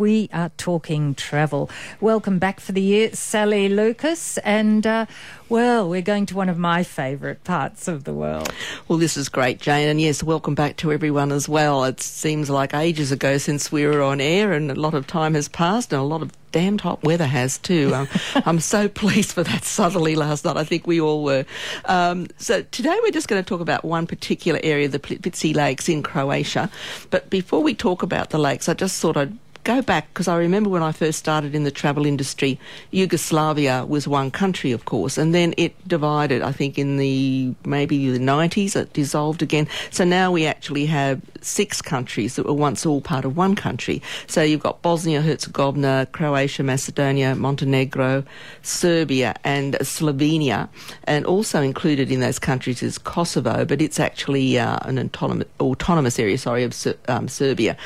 We are talking travel. Welcome back for the year, Sally Lucas. And, uh, well, we're going to one of my favourite parts of the world. Well, this is great, Jane. And yes, welcome back to everyone as well. It seems like ages ago since we were on air, and a lot of time has passed, and a lot of damned hot weather has too. Um, I'm so pleased for that southerly last night. I think we all were. Um, so today we're just going to talk about one particular area, the Plitvice Lakes in Croatia. But before we talk about the lakes, I just thought I'd go back because I remember when I first started in the travel industry, Yugoslavia was one country, of course, and then it divided. I think in the maybe the 90s, it dissolved again. So now we actually have six countries that were once all part of one country. So you've got Bosnia Herzegovina, Croatia, Macedonia, Montenegro, Serbia, and Slovenia, and also included in those countries is Kosovo, but it's actually uh, an autonomous, autonomous area, sorry, of um, Serbia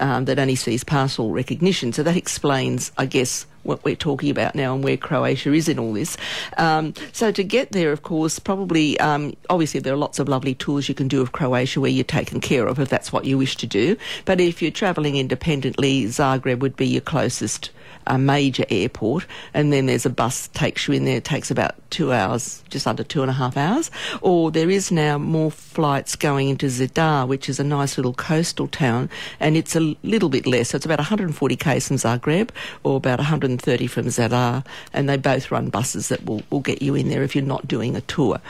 um, that only sees partial recognition. So that explains, I guess, what we're talking about now and where Croatia is in all this. Um, so to get there, of course, probably, um, obviously there are lots of lovely tours you can do of Croatia where you're taken care of if that's what you wish to do. But if you're travelling independently, Zagreb would be your closest a major airport, and then there's a bus takes you in there. It takes about two hours, just under two and a half hours. Or there is now more flights going into Zadar, which is a nice little coastal town, and it's a little bit less. So it's about 140 k's from Zagreb, or about 130 from Zadar, and they both run buses that will, will get you in there if you're not doing a tour.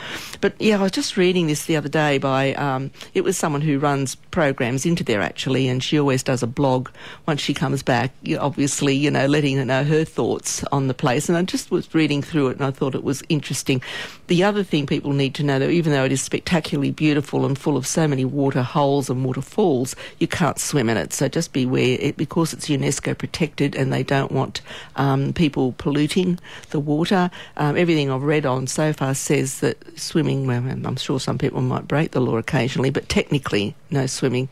But yeah, I was just reading this the other day by um, it was someone who runs programs into there actually, and she always does a blog once she comes back. Obviously, you know, let letting her know her thoughts on the place. And I just was reading through it and I thought it was interesting. The other thing people need to know, that even though it is spectacularly beautiful and full of so many water holes and waterfalls, you can't swim in it. So just beware, it, because it's UNESCO protected and they don't want um, people polluting the water. Um, everything I've read on so far says that swimming, well, I'm sure some people might break the law occasionally, but technically no swimming.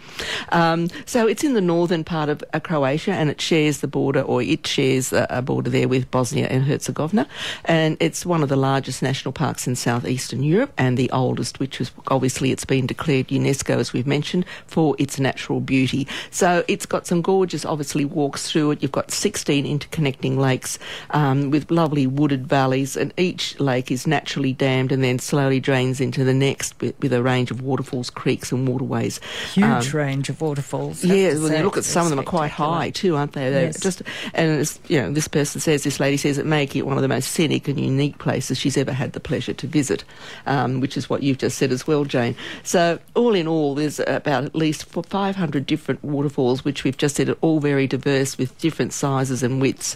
Um, so it's in the northern part of uh, Croatia and it shares the border, or it shares shares a border there with Bosnia and Herzegovina, and it's one of the largest national parks in southeastern Europe and the oldest, which is obviously it's been declared UNESCO, as we've mentioned, for its natural beauty. So it's got some gorgeous, obviously, walks through it. You've got 16 interconnecting lakes um, with lovely wooded valleys, and each lake is naturally dammed and then slowly drains into the next with, with a range of waterfalls, creeks, and waterways. Huge um, range of waterfalls. Yeah, well, you look at some of them are quite high too, aren't they? They're yes. Just and you know, this person says, this lady says, it make it one of the most scenic and unique places she's ever had the pleasure to visit, um, which is what you've just said as well, Jane. So, all in all, there's about at least 500 different waterfalls, which we've just said are all very diverse with different sizes and widths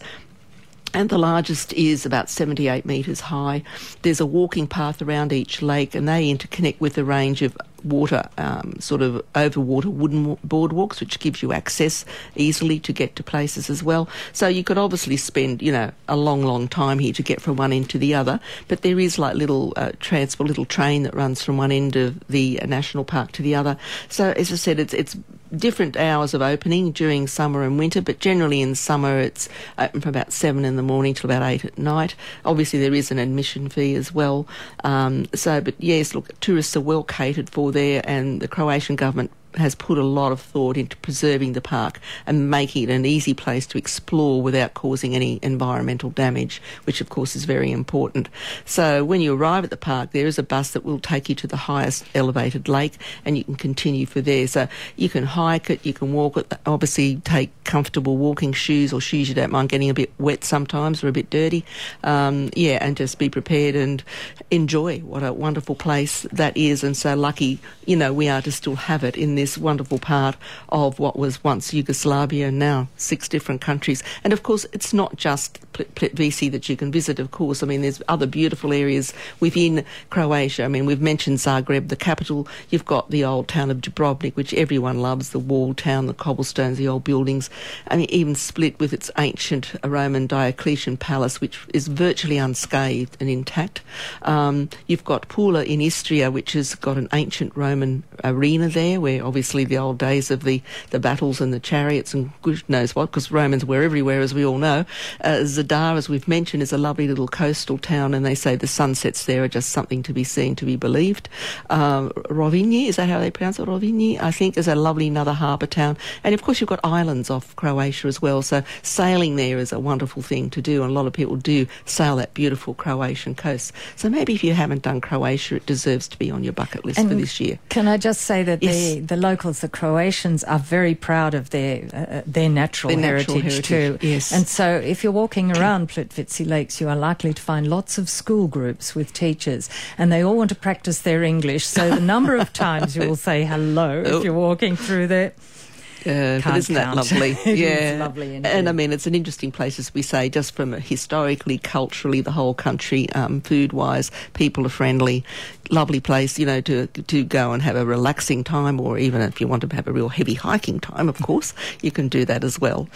and the largest is about 78 metres high. There's a walking path around each lake, and they interconnect with a range of water, um, sort of over water wooden boardwalks, which gives you access easily to get to places as well. So you could obviously spend, you know, a long, long time here to get from one end to the other. But there is like little uh, transport, little train that runs from one end of the national park to the other. So as I said, it's it's different hours of opening during summer and winter, but generally in summer it's open from about seven in the morning till about eight at night. Obviously, there is an admission fee as well. Um, so, but yes, look, tourists are well catered for there, and the Croatian government has put a lot of thought into preserving the park and making it an easy place to explore without causing any environmental damage, which of course is very important. So when you arrive at the park, there is a bus that will take you to the highest elevated lake and you can continue for there. So you can hike it, you can walk it, obviously take comfortable walking shoes or shoes you don't mind getting a bit wet sometimes or a bit dirty. Um, yeah, and just be prepared and enjoy what a wonderful place that is and so lucky, you know, we are to still have it in this this wonderful part of what was once Yugoslavia now six different countries. And of course, it's not just Plitvice that you can visit, of course. I mean, there's other beautiful areas within Croatia. I mean, we've mentioned Zagreb, the capital. You've got the old town of Dubrovnik, which everyone loves, the walled town, the cobblestones, the old buildings. I mean, even Split with its ancient Roman Diocletian palace, which is virtually unscathed and intact. Um, you've got Pula in Istria, which has got an ancient Roman arena there, where obviously the old days of the, the battles and the chariots and good knows what, because Romans were everywhere, as we all know. Uh, Zadar, as we've mentioned, is a lovely little coastal town, and they say the sunsets there are just something to be seen, to be believed. Um, Rovinj, is that how they pronounce it? Rovinj, I think, is a lovely another harbour town. And of course, you've got islands off Croatia as well, so sailing there is a wonderful thing to do, and a lot of people do sail that beautiful Croatian coast. So maybe if you haven't done Croatia, it deserves to be on your bucket list and for this year. Can I just say that yes. the, the locals, the Croatians, are very proud of their uh, their natural, their heritage, natural heritage, too. Yes. And so if you're walking around Plitvice Lakes, you are likely to find lots of school groups with teachers, and they all want to practice their English. So the number of times you will say hello if oh. you're walking through there. Uh, but isn't count. that lovely? yeah, lovely. Indeed. And I mean, it's an interesting place, as we say, just from a historically, culturally, the whole country, um, food-wise, people are friendly, lovely place, you know, to to go and have a relaxing time, or even if you want to have a real heavy hiking time, of course, you can do that as well.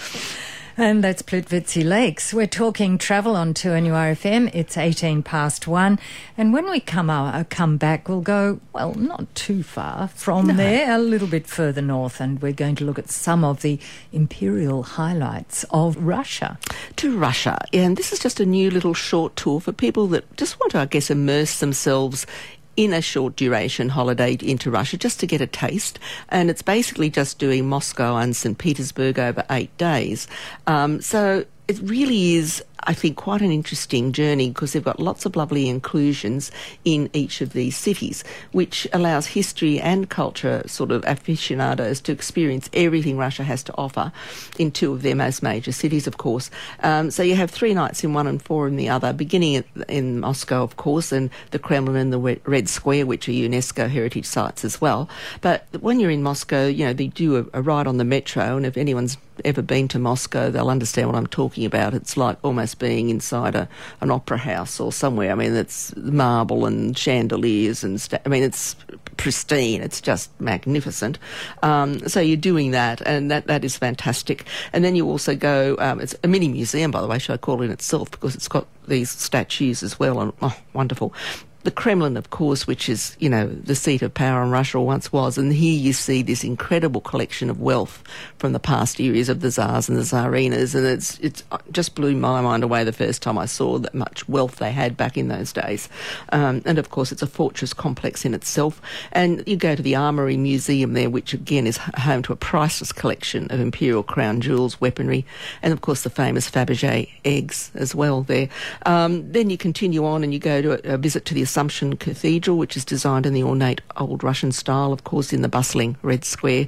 And that's Plitvice Lakes. We're talking travel on 2NURFM. It's 18 past one. And when we come uh, come back, we'll go, well, not too far from no. there, a little bit further north. And we're going to look at some of the imperial highlights of Russia. To Russia. And this is just a new little short tour for people that just want to, I guess, immerse themselves in a short duration holiday into Russia just to get a taste. And it's basically just doing Moscow and St. Petersburg over eight days. Um, so it really is I think, quite an interesting journey because they've got lots of lovely inclusions in each of these cities, which allows history and culture sort of aficionados to experience everything Russia has to offer in two of their most major cities, of course. Um, so you have three nights in one and four in the other, beginning in Moscow, of course, and the Kremlin and the Red Square, which are UNESCO heritage sites as well. But when you're in Moscow, you know, they do a, a ride on the metro, and if anyone's ever been to Moscow, they'll understand what I'm talking about. It's like almost almost being inside a, an opera house or somewhere. I mean, it's marble and chandeliers and sta- I mean, it's pristine. It's just magnificent. Um, so you're doing that, and that, that is fantastic. And then you also go. Um, it's a mini museum, by the way, should I call it in itself, because it's got these statues as well, and oh, wonderful the Kremlin, of course, which is, you know, the seat of power in Russia once was, and here you see this incredible collection of wealth from the past eras of the Tsars and the Tsarinas, and it's, it's just blew my mind away the first time I saw that much wealth they had back in those days. Um, and of course, it's a fortress complex in itself. And you go to the Armoury Museum there, which again is home to a priceless collection of imperial crown jewels, weaponry, and of course the famous Fabergé eggs as well there. Um, then you continue on and you go to a, a visit to the Assumption Cathedral, which is designed in the ornate old Russian style, of course, in the bustling Red Square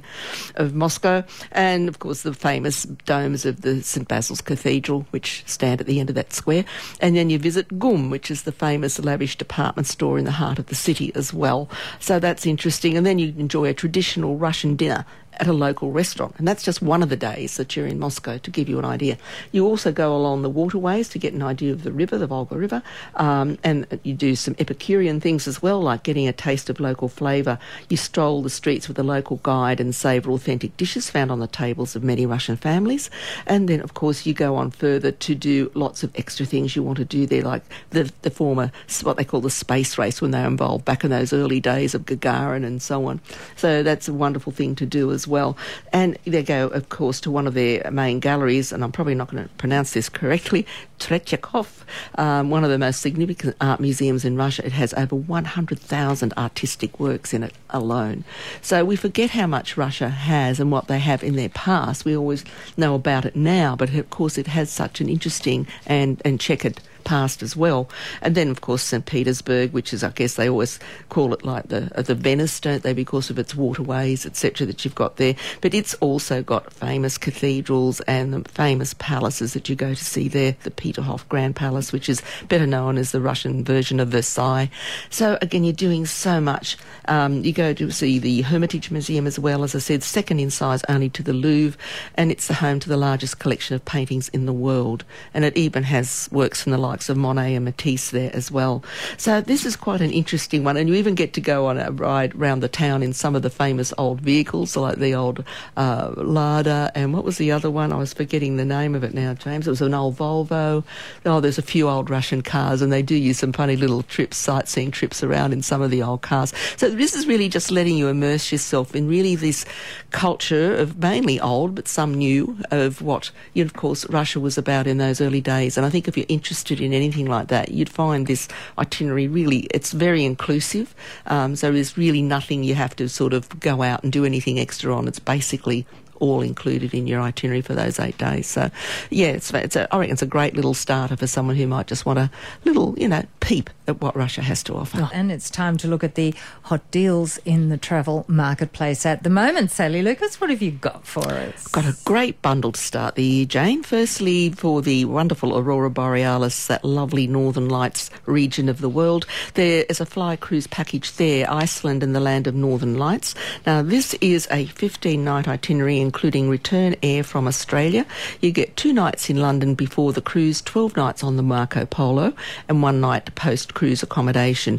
of Moscow, and of course the famous domes of the St Basil's Cathedral, which stand at the end of that square. And then you visit GUM, which is the famous lavish department store in the heart of the city as well. So that's interesting. And then you enjoy a traditional Russian dinner at a local restaurant. And that's just one of the days that you're in Moscow to give you an idea. You also go along the waterways to get an idea of the river, the Volga River, um, and you do some Epicurean things as well, like getting a taste of local flavour. You stroll the streets with a local guide and savour authentic dishes found on the tables of many Russian families. And then, of course, you go on further to do lots of extra things you want to do there, like the, the former, what they call the space race when they were involved back in those early days of Gagarin and so on. So that's a wonderful thing to do as as well. And they go, of course, to one of their main galleries, and I'm probably not going to pronounce this correctly, Tretyakov, um, one of the most significant art museums in Russia. It has over 100,000 artistic works in it alone. So we forget how much Russia has and what they have in their past. We always know about it now, but of course it has such an interesting and, and checkered past as well. And then, of course, St. Petersburg, which is, I guess, they always call it like the the Venice, don't they, because of its waterways, etc., that you've got there. But it's also got famous cathedrals and the famous palaces that you go to see there. The Peterhof Grand Palace, which is better known as the Russian version of Versailles. So again, you're doing so much. Um, you go to see the Hermitage Museum as well, as I said, second in size only to the Louvre, and it's the home to the largest collection of paintings in the world. And it even has works from the likes of Monet and Matisse there as well. So this is quite an interesting one, and you even get to go on a ride around the town in some of the famous old vehicles, like the old uh, Lada, and what was the other one? I was forgetting the name of it now, James. It was an old Volvo. Oh, there's a few old Russian cars, and they do use some funny little trips, sightseeing trips around in some of the old cars. So this is really just letting you immerse yourself in really this culture of mainly old, but some new, of what, you know, of course, Russia was about in those early days. And I think if you're interested in anything like that, you'd find this itinerary really, it's very inclusive. Um, so there's really nothing you have to sort of go out and do anything extra on. It's basically all included in your itinerary for those eight days. So, yeah, it's, it's a, I reckon it's a great little starter for someone who might just want a little, you know, peep at what Russia has to offer. Oh, and it's time to look at the hot deals in the travel marketplace at the moment. Sally Lucas, what have you got for us? Got a great bundle to start the year, Jane. Firstly, for the wonderful Aurora Borealis, that lovely Northern Lights region of the world, there is a fly cruise package there, Iceland and the land of Northern Lights. Now, this is a 15 night itinerary including return air from Australia. You get two nights in London before the cruise, 12 nights on the Marco Polo, and one night post cruise accommodation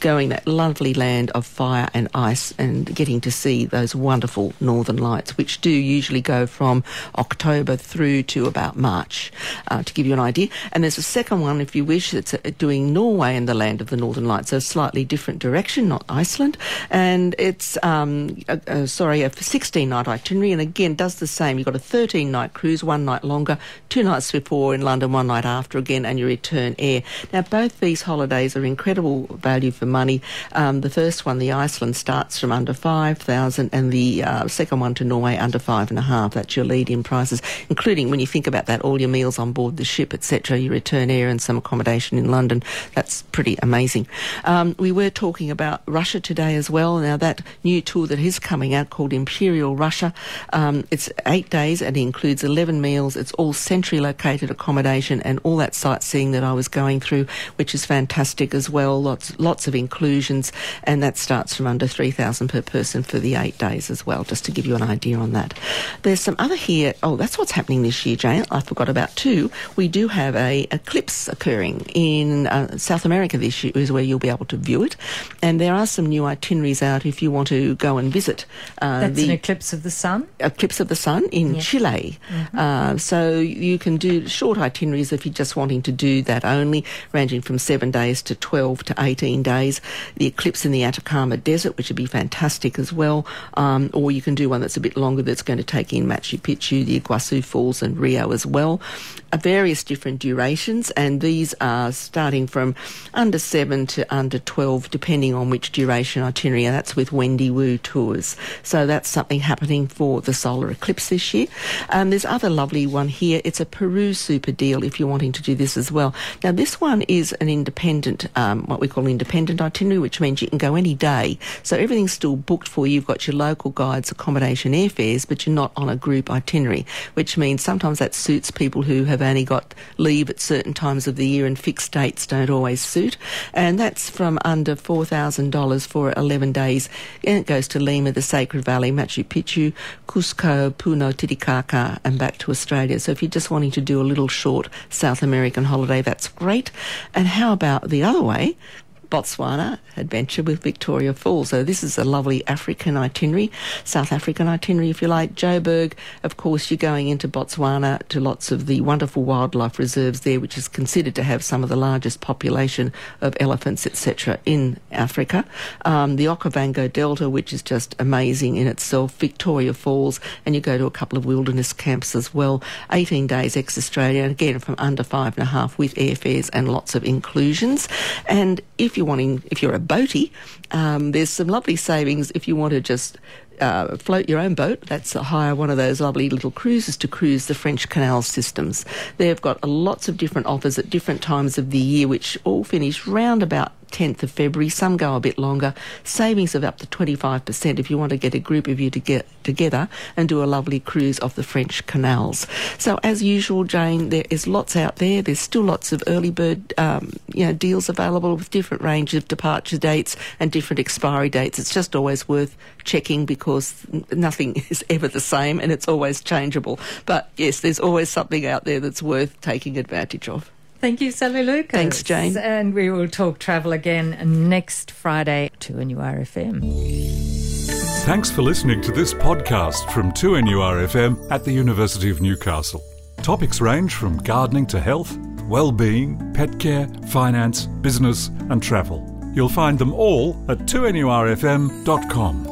going that lovely land of fire and ice and getting to see those wonderful northern lights, which do usually go from October through to about March, uh, to give you an idea. And there's a second one, if you wish, it's uh, doing Norway and the land of the northern lights, so a slightly different direction, not Iceland. And it's, um, a, sorry, a 16 night itinerary, and again, does the same. You've got a 13 night cruise, one night longer, two nights before in London, one night after again, and you return air. Now, both these holidays are incredible value for money. Um, the first one, the Iceland, starts from under 5,000 and the uh, second one to Norway under five and a half. That's your lead-in prices, including when you think about that, all your meals on board the ship, etc., your return air and some accommodation in London. That's pretty amazing. Um, we were talking about Russia today as well. Now that new tour that is coming out called Imperial Russia, um, it's eight days and it includes 11 meals. It's all centrally located accommodation and all that sightseeing that I was going through, which is fantastic as well. Lots, lots of inclusions, and that starts from under 3,000 per person for the eight days as well, just to give you an idea on that. There's some other here. Oh, that's what's happening this year, Jane. I forgot about two. We do have a eclipse occurring in uh, South America this year, is where you'll be able to view it. And there are some new itineraries out if you want to go and visit. Uh, that's the an eclipse of the sun? Eclipse of the sun in. Chile. Mm-hmm. Uh, so you can do short itineraries if you're just wanting to do that only, ranging from seven days to 12 to 18 days the eclipse in the Atacama Desert, which would be fantastic as well. Um, or you can do one that's a bit longer that's going to take in Machu Picchu, the Iguazu Falls, and Rio as well. Uh, various different durations, and these are starting from under 7 to under 12, depending on which duration itinerary. And that's with Wendy Wu Tours. So that's something happening for the solar eclipse this year. Um, there's other lovely one here. It's a Peru super deal if you're wanting to do this as well. Now, this one is an independent, um, what we call independent itinerary, which means you can go any day. So everything's still booked for you. You've got your local guides, accommodation, airfares, but you're not on a group itinerary, which means sometimes that suits people who have only got leave at certain times of the year and fixed dates don't always suit. And that's from under $4,000 for 11 days. And it goes to Lima, the Sacred Valley, Machu Picchu, Cusco, Puno, Titicaca, and back to Australia. So if you're just wanting to do a little short South American holiday, that's great. And how about the other way? Botswana adventure with Victoria Falls. So this is a lovely African itinerary, South African itinerary, if you like. Joburg, of course, you're going into Botswana to lots of the wonderful wildlife reserves there, which is considered to have some of the largest population of elephants, etc., in Africa. Um, the Okavango Delta, which is just amazing in itself. Victoria Falls, and you go to a couple of wilderness camps as well. 18 days ex-Australia, again from under five and a half with airfares and lots of inclusions. And if you're wanting, if you're a boaty, um, there's some lovely savings if you want to just uh, float your own boat. That's hire one of those lovely little cruises to cruise the French canal systems. They've got lots of different offers at different times of the year, which all finish round about 10th of February. Some go a bit longer. Savings of up to 25% if you want to get a group of you to get together and do a lovely cruise of the French canals. So as usual, Jane, there is lots out there. There's still lots of early bird um, you know, deals available with different range of departure dates and different expiry dates. It's just always worth checking because nothing is ever the same and it's always changeable. But yes, there's always something out there that's worth taking advantage of. Thank you, Sally Lucas. Thanks, Jane. And we will talk travel again next Friday 2NURFM. Thanks for listening to this podcast from 2NURFM at the University of Newcastle. Topics range from gardening to health well-being, pet care, finance, business and travel. You'll find them all at 2NURFM.com.